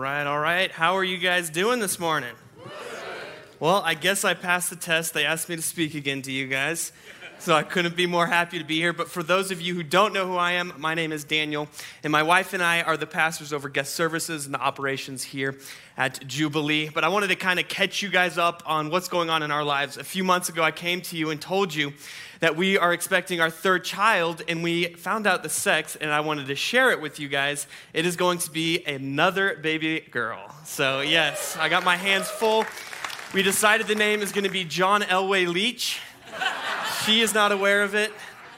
right, all right. How are you guys doing this morning? Well, I guess I passed the test. They asked me to speak again to you guys. So I couldn't be more happy to be here. But for those of you who don't know who I am, my name is Daniel, and my wife and I are the pastors over guest services and the operations here at Jubilee. But I wanted to kind of catch you guys up on what's going on in our lives. A few months ago, I came to you and told you that we are expecting our third child, and we found out the sex, and I wanted to share it with you guys. It is going to be another baby girl. So, yes, I got my hands full. We decided the name is going to be John Elway Leach. She is not aware of it.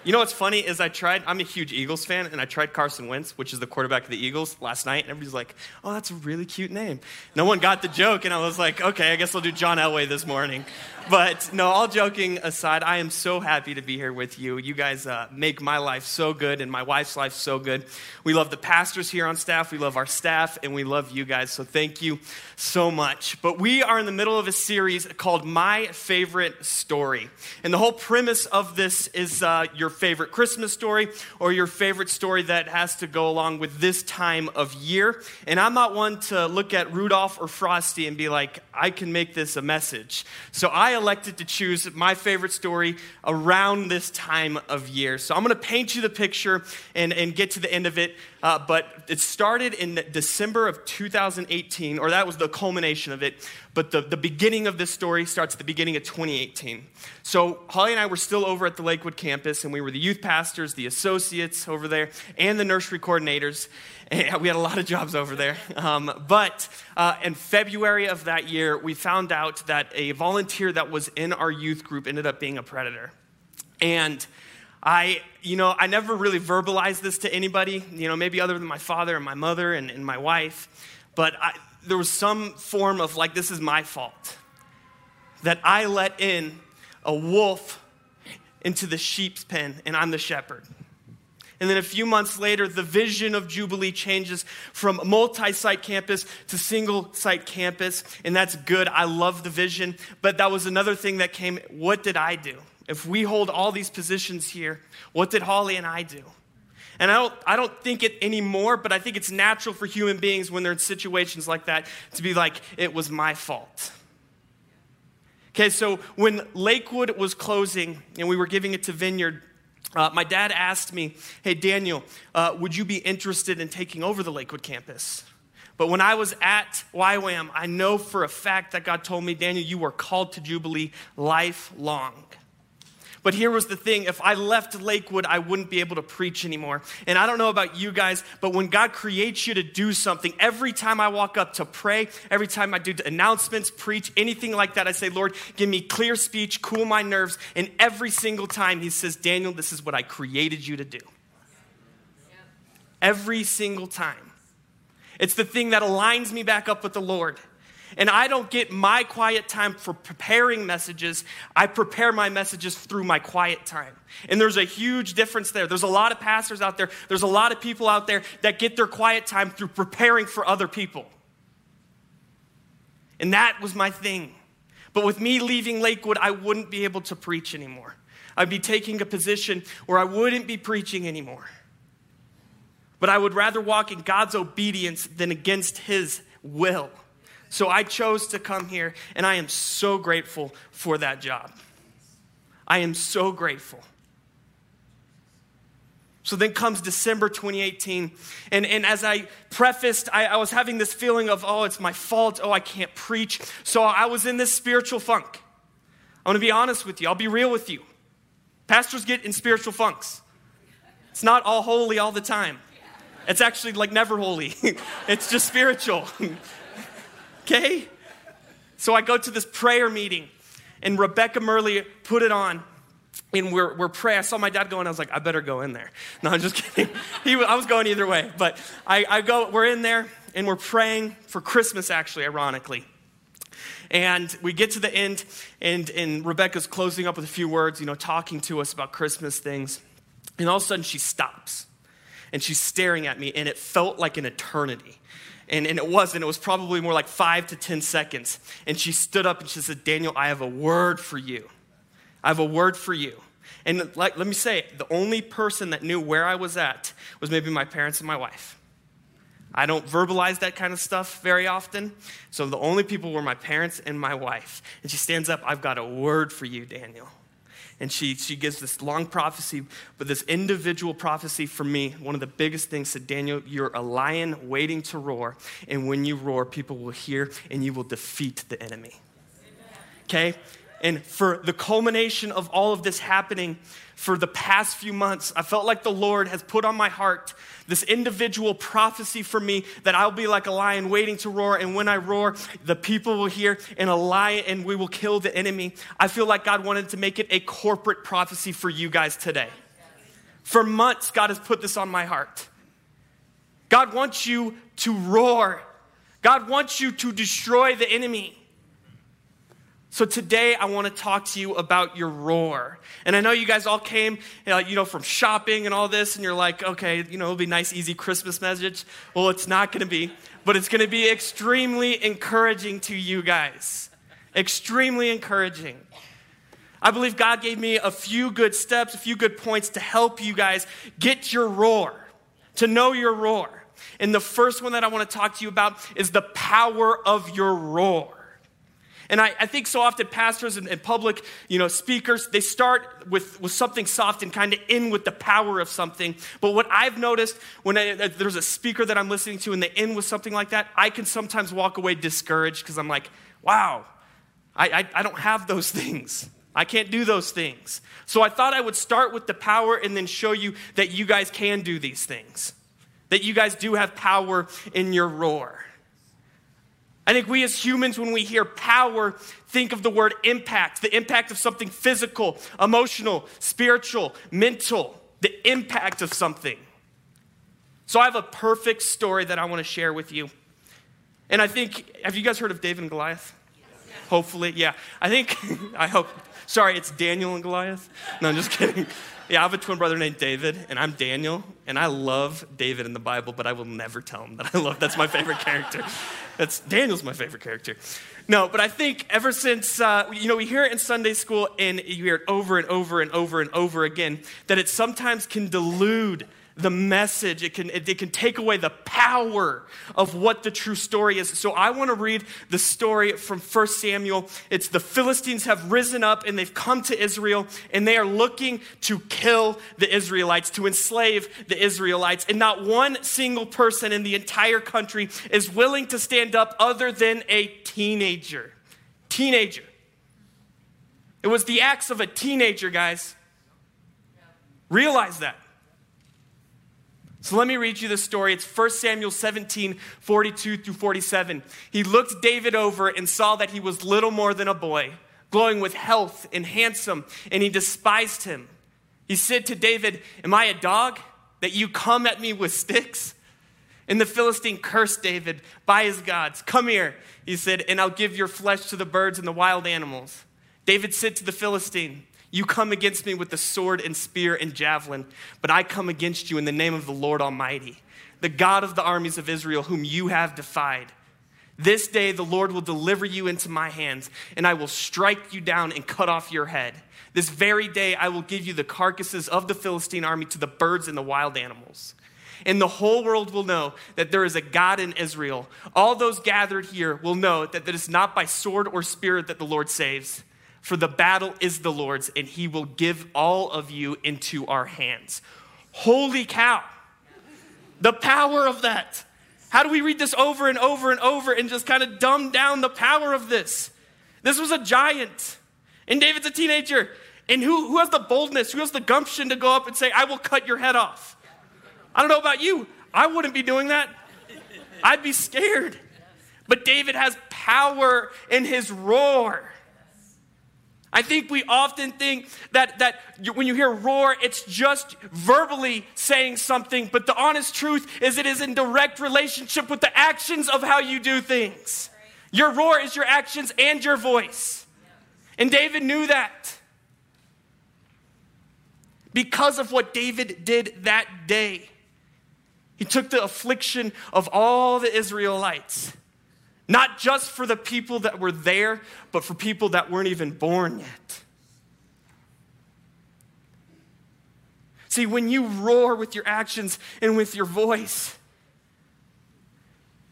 You know what's funny is I tried, I'm a huge Eagles fan, and I tried Carson Wentz, which is the quarterback of the Eagles, last night, and everybody's like, oh, that's a really cute name. No one got the joke, and I was like, okay, I guess I'll do John Elway this morning. But no, all joking aside, I am so happy to be here with you. You guys uh, make my life so good and my wife's life so good. We love the pastors here on staff, we love our staff, and we love you guys. So thank you so much. But we are in the middle of a series called My Favorite Story. And the whole premise of this is uh, your favorite Christmas story or your favorite story that has to go along with this time of year. And I'm not one to look at Rudolph or Frosty and be like, I can make this a message. So I I elected to choose my favorite story around this time of year. So I'm going to paint you the picture and, and get to the end of it. Uh, but it started in December of 2018, or that was the culmination of it. But the, the beginning of this story starts at the beginning of 2018. So Holly and I were still over at the Lakewood campus, and we were the youth pastors, the associates over there, and the nursery coordinators. And we had a lot of jobs over there. Um, but uh, in February of that year, we found out that a volunteer that was in our youth group ended up being a predator. And I, you know, I never really verbalized this to anybody, you know, maybe other than my father and my mother and, and my wife. But I, there was some form of like, this is my fault. That I let in a wolf into the sheep's pen and I'm the shepherd. And then a few months later, the vision of Jubilee changes from multi site campus to single site campus. And that's good. I love the vision. But that was another thing that came. What did I do? If we hold all these positions here, what did Holly and I do? And I don't, I don't think it anymore, but I think it's natural for human beings when they're in situations like that to be like, it was my fault. Okay, so when Lakewood was closing and we were giving it to Vineyard, uh, my dad asked me, Hey, Daniel, uh, would you be interested in taking over the Lakewood campus? But when I was at YWAM, I know for a fact that God told me, Daniel, you were called to Jubilee lifelong. But here was the thing if I left Lakewood, I wouldn't be able to preach anymore. And I don't know about you guys, but when God creates you to do something, every time I walk up to pray, every time I do announcements, preach, anything like that, I say, Lord, give me clear speech, cool my nerves. And every single time He says, Daniel, this is what I created you to do. Every single time. It's the thing that aligns me back up with the Lord. And I don't get my quiet time for preparing messages. I prepare my messages through my quiet time. And there's a huge difference there. There's a lot of pastors out there, there's a lot of people out there that get their quiet time through preparing for other people. And that was my thing. But with me leaving Lakewood, I wouldn't be able to preach anymore. I'd be taking a position where I wouldn't be preaching anymore. But I would rather walk in God's obedience than against His will. So I chose to come here, and I am so grateful for that job. I am so grateful. So then comes December 2018. And, and as I prefaced, I, I was having this feeling of, oh, it's my fault. Oh, I can't preach. So I was in this spiritual funk. I'm going to be honest with you. I'll be real with you. Pastors get in spiritual funks. It's not all holy all the time. It's actually like never holy. it's just spiritual. Okay? So I go to this prayer meeting, and Rebecca Murley put it on. And we're, we're praying. I saw my dad going. I was like, I better go in there. No, I'm just kidding. He, I was going either way. But I, I go, we're in there, and we're praying for Christmas, actually, ironically. And we get to the end, and, and Rebecca's closing up with a few words, you know, talking to us about Christmas things. And all of a sudden, she stops. And she's staring at me, and it felt like an eternity. And, and it wasn't. It was probably more like five to 10 seconds. And she stood up and she said, Daniel, I have a word for you. I have a word for you. And like, let me say, the only person that knew where I was at was maybe my parents and my wife. I don't verbalize that kind of stuff very often. So the only people were my parents and my wife. And she stands up, I've got a word for you, Daniel. And she, she gives this long prophecy, but this individual prophecy for me, one of the biggest things said, Daniel, you're a lion waiting to roar. And when you roar, people will hear and you will defeat the enemy. Okay? And for the culmination of all of this happening for the past few months, I felt like the Lord has put on my heart this individual prophecy for me that I'll be like a lion waiting to roar. And when I roar, the people will hear, and a lion, and we will kill the enemy. I feel like God wanted to make it a corporate prophecy for you guys today. For months, God has put this on my heart. God wants you to roar, God wants you to destroy the enemy. So today I want to talk to you about your roar. And I know you guys all came, uh, you know, from shopping and all this, and you're like, okay, you know, it'll be nice, easy Christmas message. Well, it's not going to be, but it's going to be extremely encouraging to you guys. Extremely encouraging. I believe God gave me a few good steps, a few good points to help you guys get your roar, to know your roar. And the first one that I want to talk to you about is the power of your roar. And I, I think so often pastors and, and, public, you know, speakers, they start with, with something soft and kind of end with the power of something. But what I've noticed when I, uh, there's a speaker that I'm listening to and they end with something like that, I can sometimes walk away discouraged because I'm like, wow, I, I, I don't have those things. I can't do those things. So I thought I would start with the power and then show you that you guys can do these things, that you guys do have power in your roar. I think we as humans, when we hear power, think of the word impact the impact of something physical, emotional, spiritual, mental, the impact of something. So I have a perfect story that I want to share with you. And I think, have you guys heard of David and Goliath? Hopefully, yeah. I think, I hope, sorry, it's Daniel and Goliath. No, I'm just kidding. Yeah, I have a twin brother named David, and I'm Daniel, and I love David in the Bible, but I will never tell him that I love. That's my favorite character. That's Daniel's my favorite character. No, but I think ever since uh, you know we hear it in Sunday school, and you hear it over and over and over and over again, that it sometimes can delude the message. It can, it, it, can take away the power of what the true story is. So I want to read the story from 1 Samuel. It's the Philistines have risen up and they've come to Israel and they are looking to kill the Israelites, to enslave the Israelites. And not one single person in the entire country is willing to stand up other than a teenager. Teenager. It was the acts of a teenager, guys. Realize that. So let me read you the story. It's 1 Samuel 17, 42 through 47. He looked David over and saw that he was little more than a boy, glowing with health and handsome, and he despised him. He said to David, Am I a dog that you come at me with sticks? And the Philistine cursed David by his gods. Come here, he said, and I'll give your flesh to the birds and the wild animals. David said to the Philistine, you come against me with the sword and spear and javelin, but I come against you in the name of the Lord Almighty, the God of the armies of Israel, whom you have defied. This day the Lord will deliver you into my hands, and I will strike you down and cut off your head. This very day I will give you the carcasses of the Philistine army to the birds and the wild animals. And the whole world will know that there is a God in Israel. All those gathered here will know that it is not by sword or spirit that the Lord saves for the battle is the Lord's, and he will give all of you into our hands. Holy cow. The power of that. How do we read this over and over and over and just kind of dumb down the power of this? This was a giant, and David's a teenager. And who, who has the boldness, who has the gumption to go up and say, I will cut your head off? I don't know about you. I wouldn't be doing that. I'd be scared. But David has power in his roar. I think we often think that, that when you hear roar, it's just verbally saying something, but the honest truth is it is in direct relationship with the actions of how you do things. Your roar is your actions and your voice. And David knew that. Because of what David did that day, he took the affliction of all the Israelites not just for the people that were there, but for people that weren't even born yet. See, when you roar with your actions and with your voice,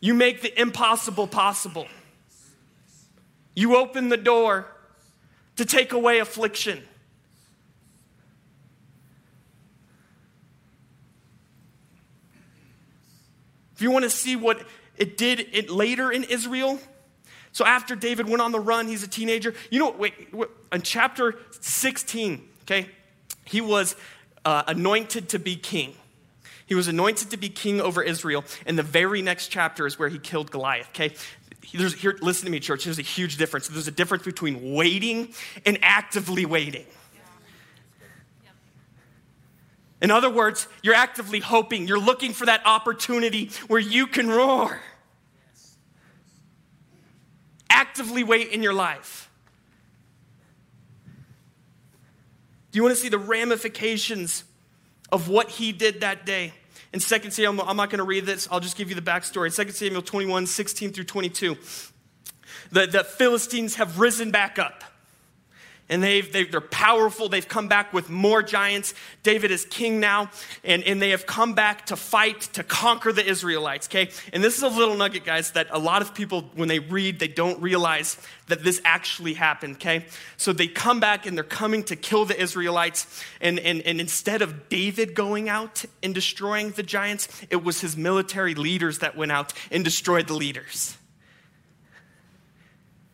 You make the impossible possible. You open the door to take away affliction. If you want to see what it did it later in Israel, so after David went on the run, he's a teenager. You know, wait, wait in chapter 16, okay, he was uh, anointed to be king. He was anointed to be king over Israel. And the very next chapter is where he killed Goliath, okay? There's, here, listen to me, church. There's a huge difference. There's a difference between waiting and actively waiting. In other words, you're actively hoping, you're looking for that opportunity where you can roar. Actively wait in your life. Do you want to see the ramifications of what he did that day? In 2 Samuel, I'm not going to read this, I'll just give you the backstory. 2 Samuel 21, 16 through 22. The, the Philistines have risen back up and they've, they, are powerful. They've come back with more giants. David is king now, and, and they have come back to fight, to conquer the Israelites, okay? And this is a little nugget, guys, that a lot of people, when they read, they don't realize that this actually happened, okay? So they come back and they're coming to kill the Israelites, and, and, and instead of David going out and destroying the giants, it was his military leaders that went out and destroyed the leaders.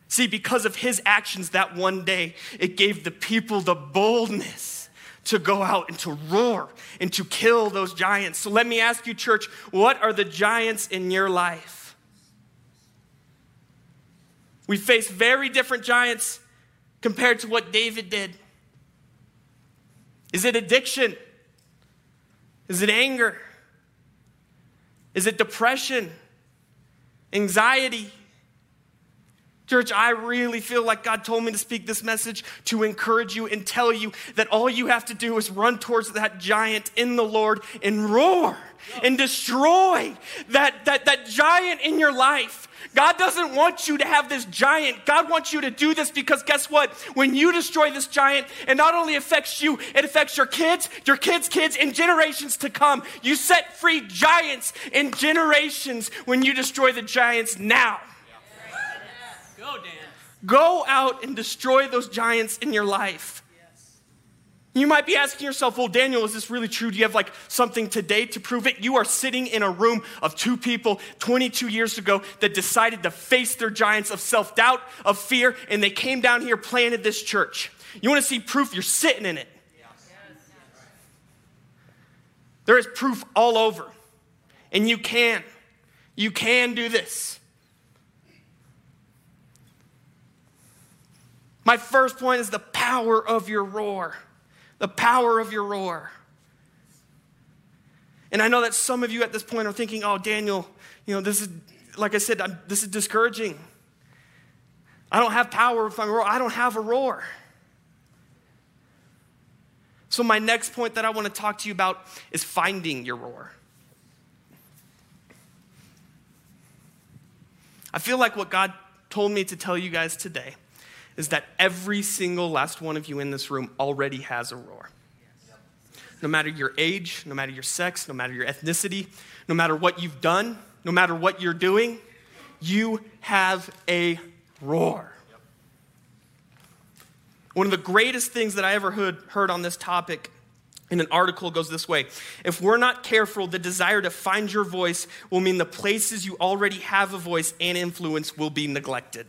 See, because of his actions that one day, it gave the people the boldness to go out and to roar and to kill those giants. So let me ask you, church, what are the giants in your life? We face very different giants compared to what David did. Is it addiction? Is it anger? Is it depression? Anxiety? Church, I really feel like God told me to speak this message to encourage you and tell you that all you have to do is run towards that giant in the Lord and roar and destroy that, that, that giant in your life. God doesn't want you to have this giant. God wants you to do this because guess what? When you destroy this giant, it not only affects you, it affects your kids, your kids' kids, and generations to come. You set free giants in generations when you destroy the giants now. Go, Dan. Go out and destroy those giants in your life. You might be asking yourself, well, Daniel, is this really true? Do you have like something today to prove it? You are sitting in a room of two people 22 years ago that decided to face their giants of self doubt, of fear, and they came down here, planted this church. You want to see proof? You're sitting in it. There is proof all over. And you can. You can do this. My first point is the power of your roar. The power of your roar. And I know that some of you at this point are thinking, oh, Daniel, you know, this is, like I said, I'm, this is discouraging. I don't have power if I'm roar. I don't have a roar. So, my next point that I want to talk to you about is finding your roar. I feel like what God told me to tell you guys today is that every single last one of you in this room already has a roar. No matter your age, no matter your sex, no matter your ethnicity, no matter what you've done, no matter what you're doing, you have a roar. One of the greatest things that I ever heard, heard on this topic in an article goes this way If we're not careful, the desire to find your voice will mean the places you already have a voice and influence will be neglected.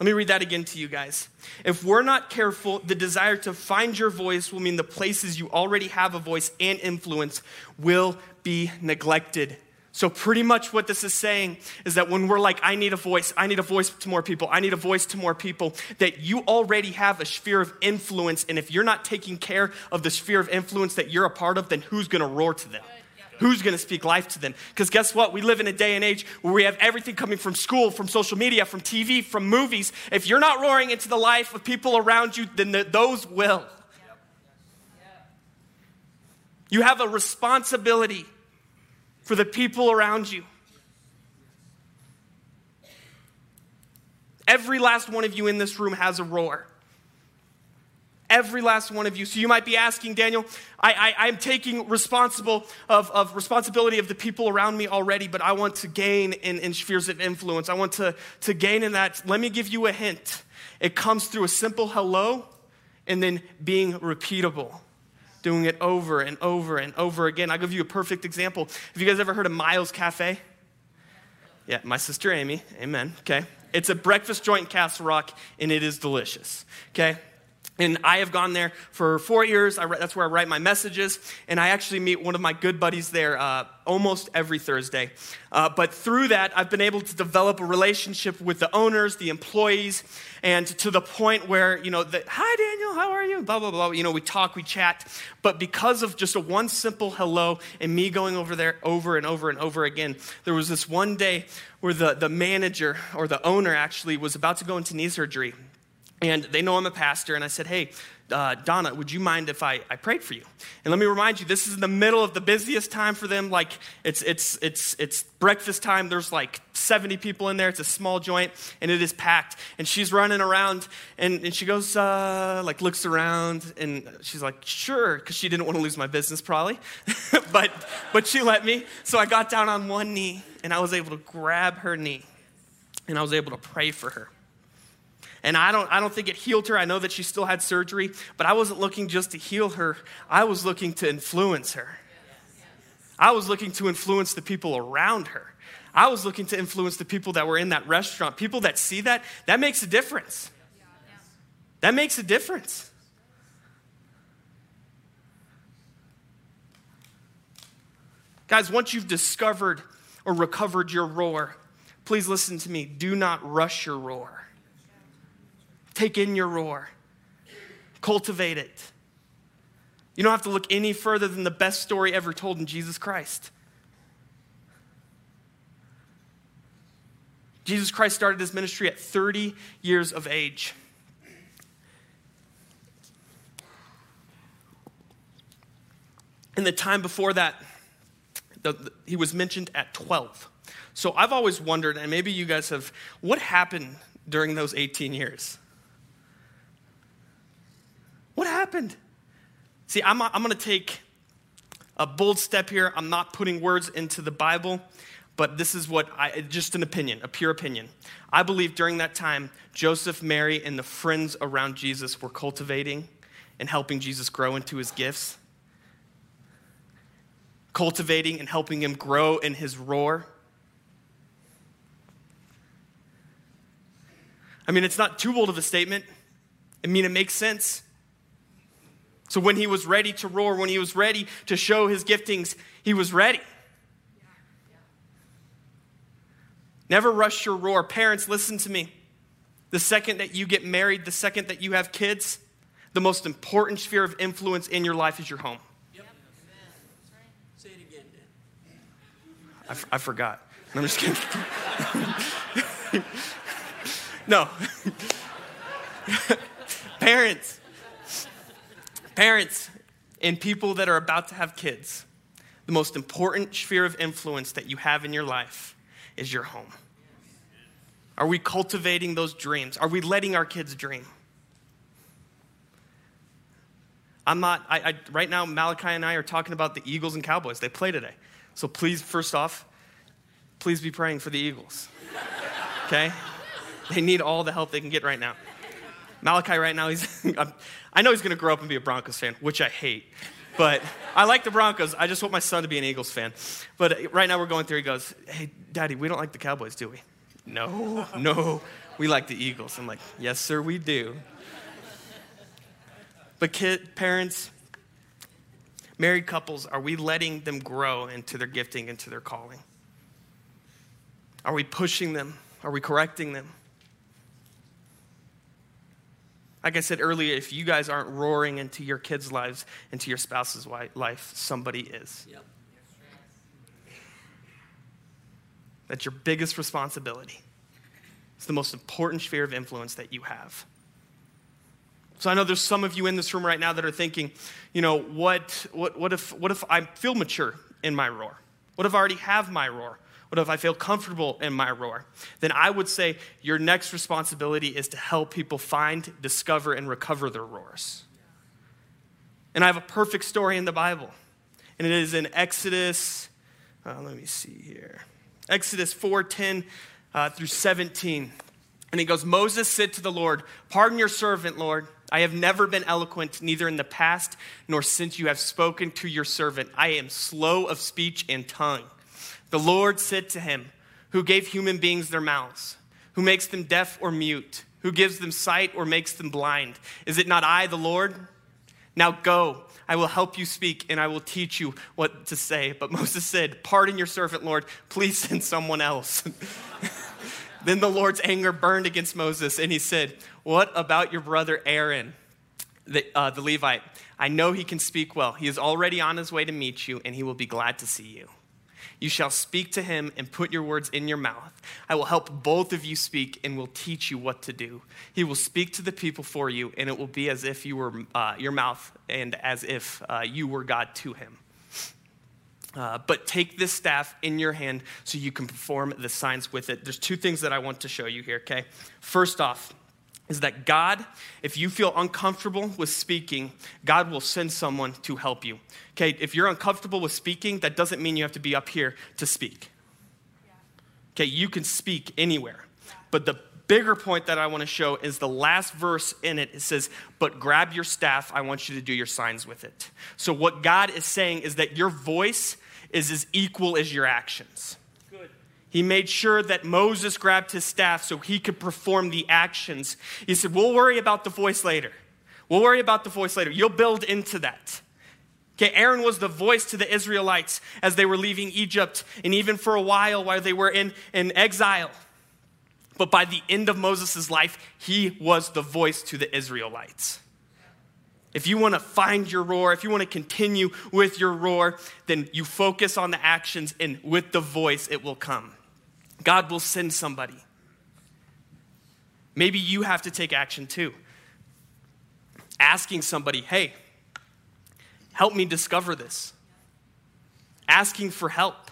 Let me read that again to you guys. If we're not careful, the desire to find your voice will mean the places you already have a voice and influence will be neglected. So, pretty much what this is saying is that when we're like, I need a voice, I need a voice to more people, I need a voice to more people, that you already have a sphere of influence. And if you're not taking care of the sphere of influence that you're a part of, then who's gonna roar to them? Who's going to speak life to them? Because guess what? We live in a day and age where we have everything coming from school, from social media, from TV, from movies. If you're not roaring into the life of people around you, then the, those will. You have a responsibility for the people around you. Every last one of you in this room has a roar. Every last one of you. So you might be asking, Daniel, I, I, am taking responsible of, of responsibility of the people around me already, but I want to gain in, in spheres of influence. I want to, to gain in that. Let me give you a hint. It comes through a simple hello and then being repeatable doing it over and over and over again. I'll give you a perfect example. Have you guys ever heard of Miles Cafe? Yeah, my sister Amy. Amen. Okay. It's a breakfast joint in Castle Rock, and it is delicious. Okay. And I have gone there for four years. I, that's where I write my messages. And I actually meet one of my good buddies there uh, almost every Thursday. Uh, but through that, I've been able to develop a relationship with the owners, the employees, and to the point where, you know, the, hi, Daniel, how are you? Blah, blah, blah. You know, we talk, we chat. But because of just a one simple hello and me going over there over and over and over again, there was this one day where the, the manager or the owner actually was about to go into knee surgery and they know I'm a pastor, and I said, Hey, uh, Donna, would you mind if I, I prayed for you? And let me remind you, this is in the middle of the busiest time for them. Like, it's, it's, it's, it's breakfast time. There's like 70 people in there. It's a small joint, and it is packed. And she's running around, and, and she goes, uh, like, looks around, and she's like, Sure, because she didn't want to lose my business, probably. but, but she let me. So I got down on one knee, and I was able to grab her knee, and I was able to pray for her. And I don't, I don't think it healed her. I know that she still had surgery, but I wasn't looking just to heal her, I was looking to influence her. I was looking to influence the people around her. I was looking to influence the people that were in that restaurant. People that see that, that makes a difference. That makes a difference. Guys, once you've discovered or recovered your roar, please listen to me. Do not rush your roar. Take in your roar, cultivate it. You don't have to look any further than the best story ever told in Jesus Christ. Jesus Christ started his ministry at 30 years of age. In the time before that, the, the, he was mentioned at 12. So I've always wondered, and maybe you guys have, what happened during those 18 years? What happened? See, I'm, I'm going to take a bold step here. I'm not putting words into the Bible, but this is what I, just an opinion, a pure opinion. I believe during that time, Joseph, Mary, and the friends around Jesus were cultivating and helping Jesus grow into his gifts, cultivating and helping him grow in his roar. I mean, it's not too bold of a statement. I mean, it makes sense. So when he was ready to roar, when he was ready to show his giftings, he was ready. Never rush your roar. Parents, listen to me. The second that you get married, the second that you have kids, the most important sphere of influence in your life is your home. Yep. Say it again, I, f- I forgot. I'm just kidding. no. Parents, Parents and people that are about to have kids, the most important sphere of influence that you have in your life is your home. Are we cultivating those dreams? Are we letting our kids dream? I'm not, I, I, right now, Malachi and I are talking about the Eagles and Cowboys. They play today. So please, first off, please be praying for the Eagles. Okay? They need all the help they can get right now. Malachi right now, he's, I know he's going to grow up and be a Broncos fan, which I hate. But I like the Broncos. I just want my son to be an Eagles fan. But right now we're going through, he goes, Hey, Daddy, we don't like the Cowboys, do we? No, no, we like the Eagles. I'm like, Yes, sir, we do. But kid, parents, married couples, are we letting them grow into their gifting, into their calling? Are we pushing them? Are we correcting them? Like I said earlier, if you guys aren't roaring into your kids' lives, into your spouse's life, somebody is. Yep. That's your biggest responsibility. It's the most important sphere of influence that you have. So I know there's some of you in this room right now that are thinking, you know, what, what, what, if, what if I feel mature in my roar? What if I already have my roar? What if I feel comfortable in my roar? Then I would say your next responsibility is to help people find, discover, and recover their roars. And I have a perfect story in the Bible. And it is in Exodus, uh, let me see here. Exodus 4 10 uh, through 17. And he goes, Moses said to the Lord, Pardon your servant, Lord. I have never been eloquent, neither in the past nor since you have spoken to your servant. I am slow of speech and tongue. The Lord said to him, Who gave human beings their mouths? Who makes them deaf or mute? Who gives them sight or makes them blind? Is it not I, the Lord? Now go, I will help you speak, and I will teach you what to say. But Moses said, Pardon your servant, Lord. Please send someone else. then the Lord's anger burned against Moses, and he said, What about your brother Aaron, the, uh, the Levite? I know he can speak well. He is already on his way to meet you, and he will be glad to see you. You shall speak to him and put your words in your mouth. I will help both of you speak and will teach you what to do. He will speak to the people for you, and it will be as if you were uh, your mouth and as if uh, you were God to him. Uh, but take this staff in your hand so you can perform the signs with it. There's two things that I want to show you here, okay? First off, is that God, if you feel uncomfortable with speaking, God will send someone to help you. Okay, if you're uncomfortable with speaking, that doesn't mean you have to be up here to speak. Okay, you can speak anywhere. But the bigger point that I want to show is the last verse in it. It says, But grab your staff, I want you to do your signs with it. So, what God is saying is that your voice is as equal as your actions. He made sure that Moses grabbed his staff so he could perform the actions. He said, We'll worry about the voice later. We'll worry about the voice later. You'll build into that. Okay, Aaron was the voice to the Israelites as they were leaving Egypt, and even for a while while they were in, in exile. But by the end of Moses' life, he was the voice to the Israelites. If you want to find your roar, if you want to continue with your roar, then you focus on the actions, and with the voice, it will come. God will send somebody. Maybe you have to take action too. Asking somebody, hey, help me discover this. Asking for help.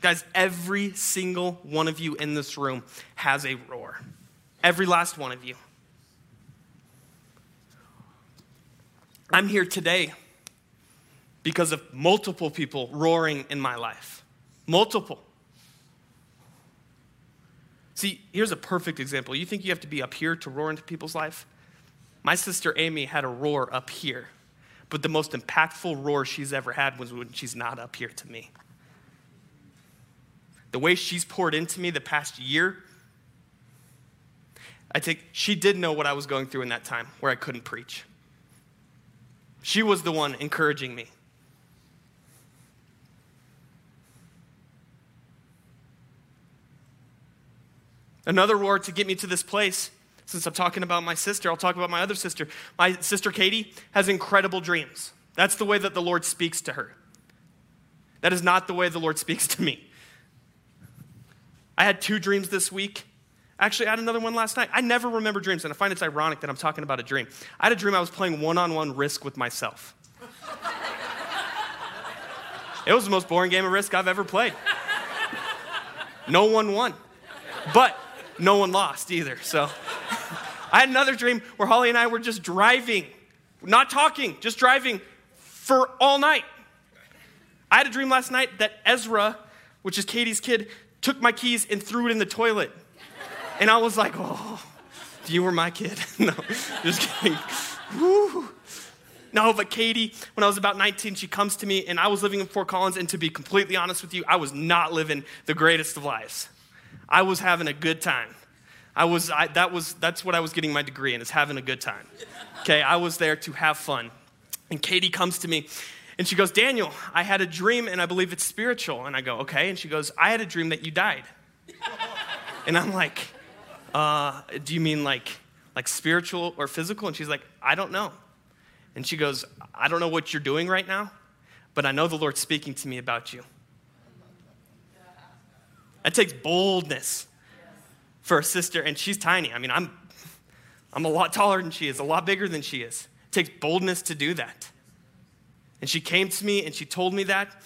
Guys, every single one of you in this room has a roar. Every last one of you. I'm here today because of multiple people roaring in my life. Multiple. See, here's a perfect example. You think you have to be up here to roar into people's life? My sister Amy had a roar up here, but the most impactful roar she's ever had was when she's not up here to me. The way she's poured into me the past year, I think she did know what I was going through in that time where I couldn't preach. She was the one encouraging me. Another roar to get me to this place. Since I'm talking about my sister, I'll talk about my other sister. My sister Katie has incredible dreams. That's the way that the Lord speaks to her. That is not the way the Lord speaks to me. I had two dreams this week. Actually, I had another one last night. I never remember dreams, and I find it's ironic that I'm talking about a dream. I had a dream I was playing one on one risk with myself. it was the most boring game of risk I've ever played. No one won. But no one lost either. So I had another dream where Holly and I were just driving, not talking, just driving for all night. I had a dream last night that Ezra, which is Katie's kid, took my keys and threw it in the toilet. And I was like, oh, you were my kid. no, just kidding. Woo. No, but Katie, when I was about 19, she comes to me, and I was living in Fort Collins, and to be completely honest with you, I was not living the greatest of lives. I was having a good time. I was, I, that was, that's what I was getting my degree in, is having a good time. Okay, I was there to have fun. And Katie comes to me and she goes, Daniel, I had a dream and I believe it's spiritual. And I go, okay. And she goes, I had a dream that you died. and I'm like, uh, do you mean like, like spiritual or physical? And she's like, I don't know. And she goes, I don't know what you're doing right now, but I know the Lord's speaking to me about you. That takes boldness for a sister, and she's tiny. I mean, I'm, I'm a lot taller than she is, a lot bigger than she is. It takes boldness to do that. And she came to me and she told me that.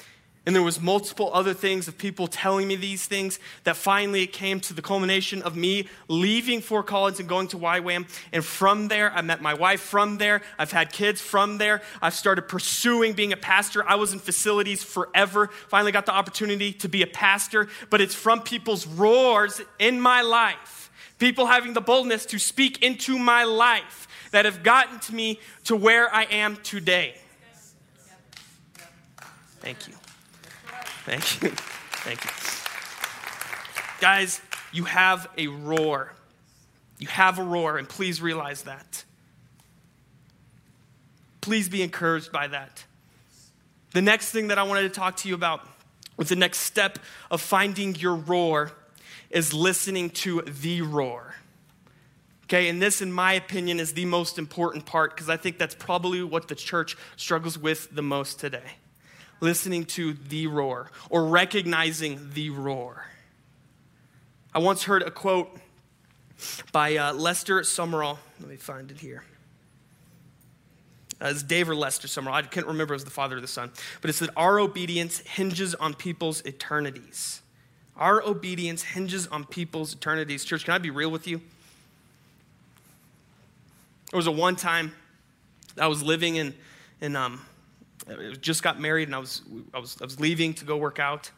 And there was multiple other things of people telling me these things that finally it came to the culmination of me leaving Fort Collins and going to YWAM. And from there, I met my wife. From there, I've had kids. From there, I've started pursuing being a pastor. I was in facilities forever. Finally got the opportunity to be a pastor. But it's from people's roars in my life, people having the boldness to speak into my life that have gotten to me to where I am today. Thank you. Thank you. Thank you. Guys, you have a roar. You have a roar, and please realize that. Please be encouraged by that. The next thing that I wanted to talk to you about with the next step of finding your roar is listening to the roar. Okay, and this, in my opinion, is the most important part because I think that's probably what the church struggles with the most today listening to the roar or recognizing the roar. I once heard a quote by uh, Lester Sumrall. Let me find it here. Uh, it's Dave or Lester Sumrall. I can't remember as the father of the son. But it said, Our obedience hinges on people's eternities. Our obedience hinges on people's eternities. Church, can I be real with you? There was a one time I was living in, in um, I just got married and I was, I was, I was leaving to go work out,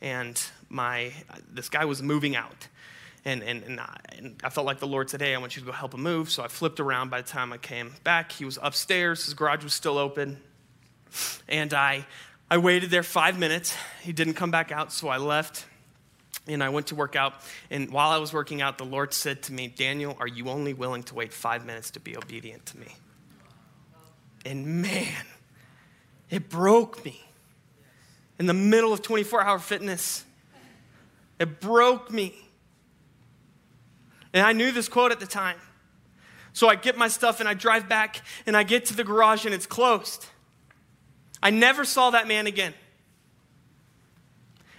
and my, this guy was moving out. And, and, and, I, and I felt like the Lord said, Hey, I want you to go help him move. So I flipped around. By the time I came back, he was upstairs. His garage was still open. And I, I waited there five minutes. He didn't come back out, so I left and I went to work out. And while I was working out, the Lord said to me, Daniel, are you only willing to wait five minutes to be obedient to me? And man, it broke me. In the middle of 24 hour fitness, it broke me. And I knew this quote at the time. So I get my stuff and I drive back and I get to the garage and it's closed. I never saw that man again.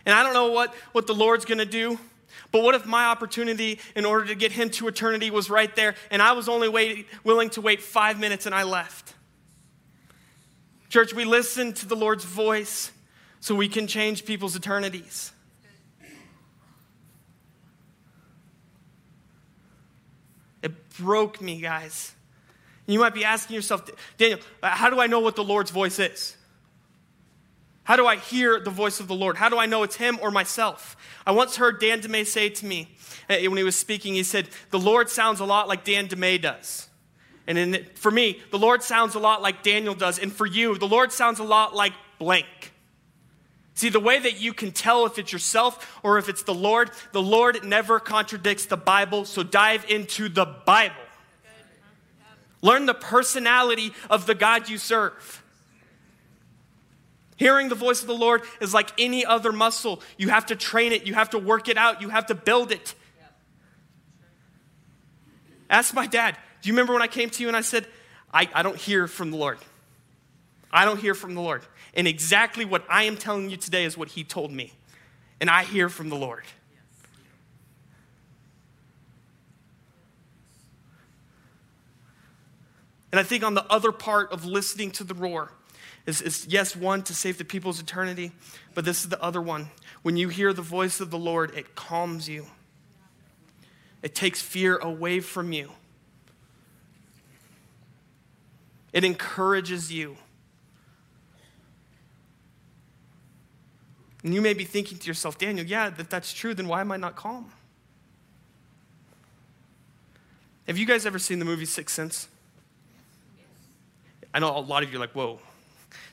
And I don't know what, what the Lord's going to do, but what if my opportunity in order to get him to eternity was right there and I was only wait, willing to wait five minutes and I left? Church, we listen to the Lord's voice so we can change people's eternities. It broke me, guys. You might be asking yourself, Daniel, how do I know what the Lord's voice is? How do I hear the voice of the Lord? How do I know it's Him or myself? I once heard Dan DeMay say to me eh, when he was speaking, he said, The Lord sounds a lot like Dan DeMay does. And in, for me, the Lord sounds a lot like Daniel does. And for you, the Lord sounds a lot like blank. See, the way that you can tell if it's yourself or if it's the Lord, the Lord never contradicts the Bible, so dive into the Bible. Learn the personality of the God you serve. Hearing the voice of the Lord is like any other muscle. You have to train it, you have to work it out, you have to build it. Ask my dad. Do you remember when I came to you and I said, I, I don't hear from the Lord? I don't hear from the Lord. And exactly what I am telling you today is what he told me. And I hear from the Lord. And I think on the other part of listening to the roar is, is, yes, one, to save the people's eternity, but this is the other one. When you hear the voice of the Lord, it calms you, it takes fear away from you. It encourages you. And you may be thinking to yourself, Daniel, yeah, if that's true, then why am I not calm? Have you guys ever seen the movie Sixth Sense? I know a lot of you are like, whoa,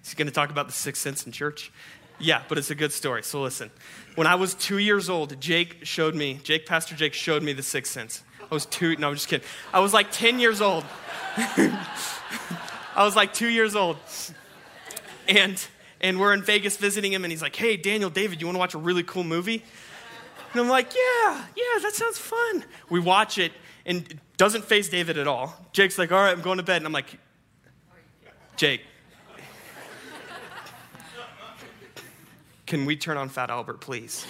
is he going to talk about the Sixth Sense in church? Yeah, but it's a good story, so listen. When I was two years old, Jake showed me, Jake, Pastor Jake showed me the Sixth Sense. I was two, no, I'm just kidding. I was like 10 years old. I was like two years old. And, and we're in Vegas visiting him, and he's like, hey, Daniel, David, you want to watch a really cool movie? And I'm like, yeah, yeah, that sounds fun. We watch it, and it doesn't faze David at all. Jake's like, all right, I'm going to bed. And I'm like, Jake, can we turn on Fat Albert, please?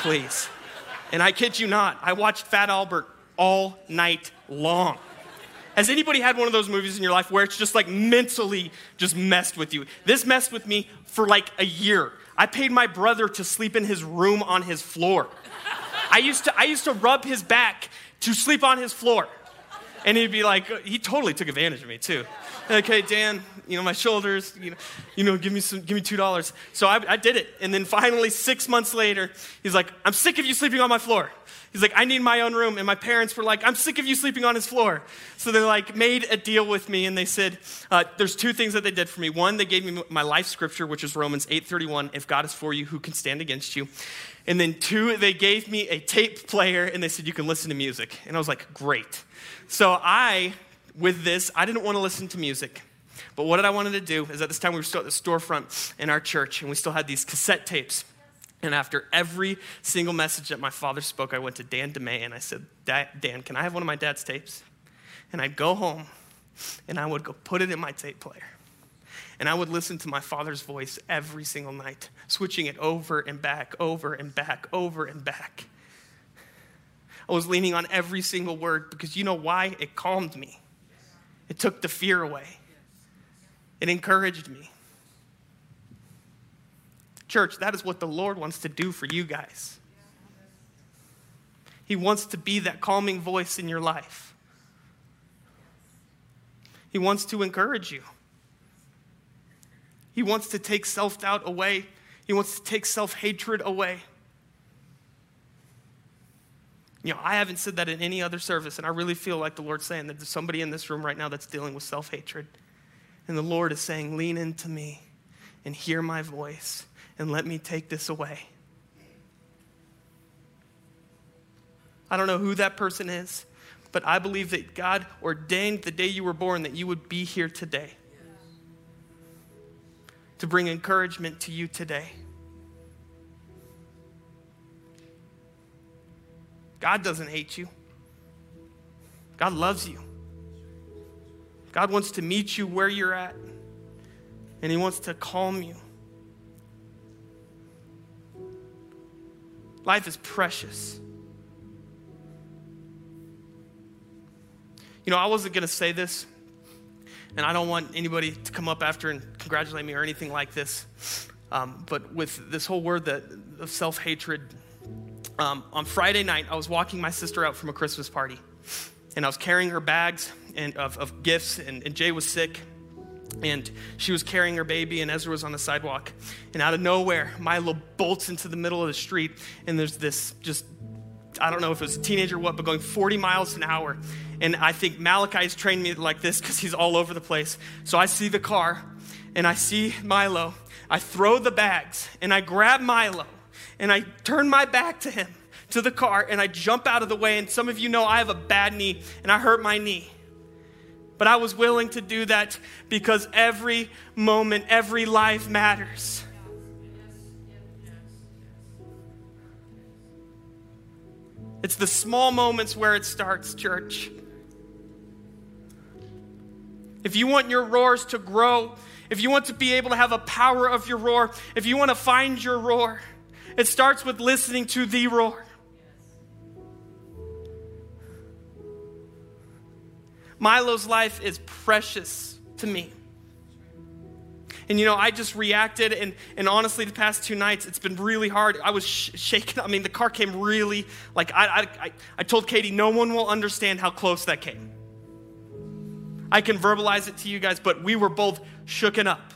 please. And I kid you not, I watched Fat Albert all night long. Has anybody had one of those movies in your life where it's just like mentally just messed with you? This messed with me for like a year. I paid my brother to sleep in his room on his floor. I used to, I used to rub his back to sleep on his floor. And he'd be like, he totally took advantage of me too. Okay, Dan, you know, my shoulders, you know, you know give me some, give me $2. So I, I did it. And then finally, six months later, he's like, I'm sick of you sleeping on my floor. He's like, I need my own room. And my parents were like, I'm sick of you sleeping on his floor. So they like made a deal with me and they said, uh, there's two things that they did for me. One, they gave me my life scripture, which is Romans 8:31. If God is for you, who can stand against you? And then two, they gave me a tape player and they said, you can listen to music. And I was like, great. So I, with this, I didn't want to listen to music. But what I wanted to do is at this time we were still at the storefront in our church and we still had these cassette tapes. And after every single message that my father spoke, I went to Dan DeMay and I said, Dan, can I have one of my dad's tapes? And I'd go home and I would go put it in my tape player. And I would listen to my father's voice every single night, switching it over and back, over and back, over and back. I was leaning on every single word because you know why? It calmed me, it took the fear away, it encouraged me. Church, that is what the Lord wants to do for you guys. He wants to be that calming voice in your life. He wants to encourage you. He wants to take self doubt away. He wants to take self hatred away. You know, I haven't said that in any other service, and I really feel like the Lord's saying that there's somebody in this room right now that's dealing with self hatred. And the Lord is saying, Lean into me and hear my voice and let me take this away. I don't know who that person is, but I believe that God ordained the day you were born that you would be here today to bring encouragement to you today. God doesn't hate you, God loves you. God wants to meet you where you're at, and He wants to calm you. Life is precious. You know, I wasn't going to say this, and I don't want anybody to come up after and congratulate me or anything like this. Um, but with this whole word that, of self hatred, um, on Friday night, I was walking my sister out from a Christmas party, and I was carrying her bags and of, of gifts, and, and Jay was sick, and she was carrying her baby, and Ezra was on the sidewalk. And out of nowhere, Milo bolts into the middle of the street, and there's this just, I don't know if it was a teenager or what, but going 40 miles an hour. And I think Malachi's trained me like this because he's all over the place. So I see the car, and I see Milo. I throw the bags, and I grab Milo, and I turn my back to him, to the car, and I jump out of the way. And some of you know I have a bad knee, and I hurt my knee. But I was willing to do that because every moment, every life matters. It's the small moments where it starts, church. If you want your roars to grow, if you want to be able to have a power of your roar, if you want to find your roar, it starts with listening to the roar. Milo's life is precious to me. And you know, I just reacted, and, and honestly, the past two nights, it's been really hard. I was sh- shaken. I mean, the car came really, like, I, I, I told Katie, no one will understand how close that came. I can verbalize it to you guys, but we were both shooken up.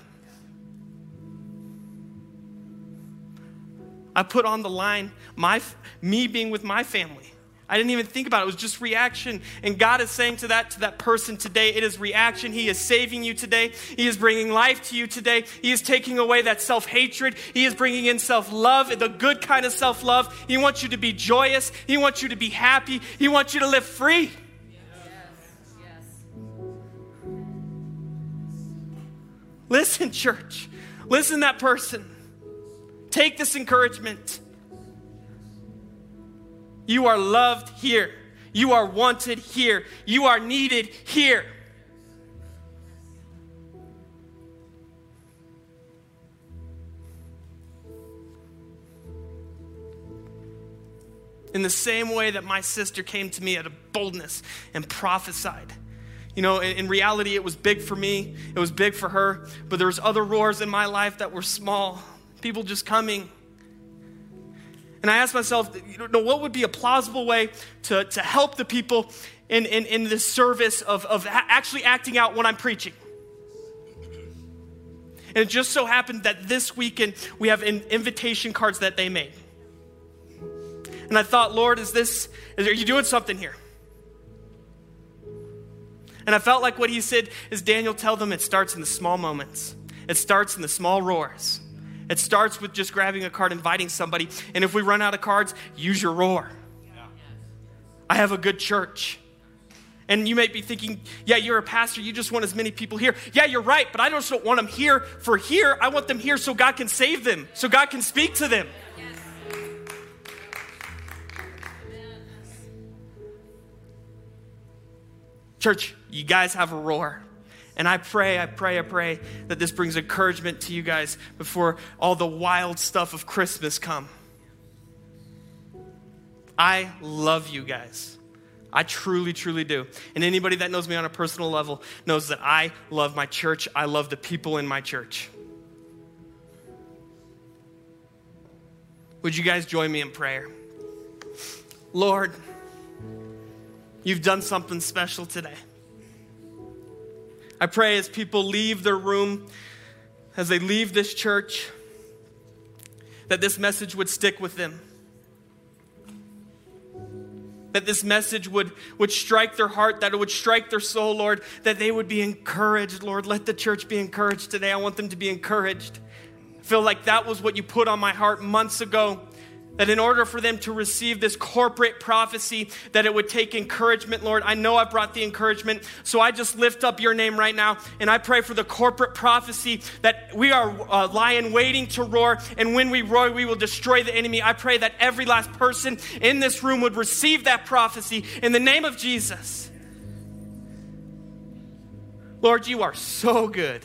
I put on the line my, me being with my family. I didn't even think about it. It was just reaction. And God is saying to that to that person today, it is reaction. He is saving you today. He is bringing life to you today. He is taking away that self-hatred. He is bringing in self-love, the good kind of self-love. He wants you to be joyous. He wants you to be happy. He wants you to live free. Listen, church. Listen, that person. Take this encouragement. You are loved here. You are wanted here. You are needed here. In the same way that my sister came to me at a boldness and prophesied, You know, in, in reality, it was big for me, it was big for her, but there was other roars in my life that were small. People just coming. And I asked myself, you know, what would be a plausible way to, to help the people in, in, in this service of, of actually acting out what I'm preaching? And it just so happened that this weekend we have invitation cards that they made. And I thought, Lord, is this, is, are you doing something here? And I felt like what he said is Daniel, tell them it starts in the small moments, it starts in the small roars. It starts with just grabbing a card, inviting somebody. And if we run out of cards, use your roar. Yeah. I have a good church. And you may be thinking, yeah, you're a pastor, you just want as many people here. Yeah, you're right, but I just don't want them here for here. I want them here so God can save them, so God can speak to them. Church, you guys have a roar. And I pray, I pray, I pray that this brings encouragement to you guys before all the wild stuff of Christmas come. I love you guys. I truly, truly do. And anybody that knows me on a personal level knows that I love my church. I love the people in my church. Would you guys join me in prayer? Lord, you've done something special today. I pray as people leave their room, as they leave this church, that this message would stick with them. That this message would, would strike their heart, that it would strike their soul, Lord, that they would be encouraged, Lord. Let the church be encouraged today. I want them to be encouraged. I feel like that was what you put on my heart months ago that in order for them to receive this corporate prophecy that it would take encouragement lord i know i brought the encouragement so i just lift up your name right now and i pray for the corporate prophecy that we are uh, lying waiting to roar and when we roar we will destroy the enemy. I pray that every last person in this room would receive that prophecy in the name of jesus. Lord you are so good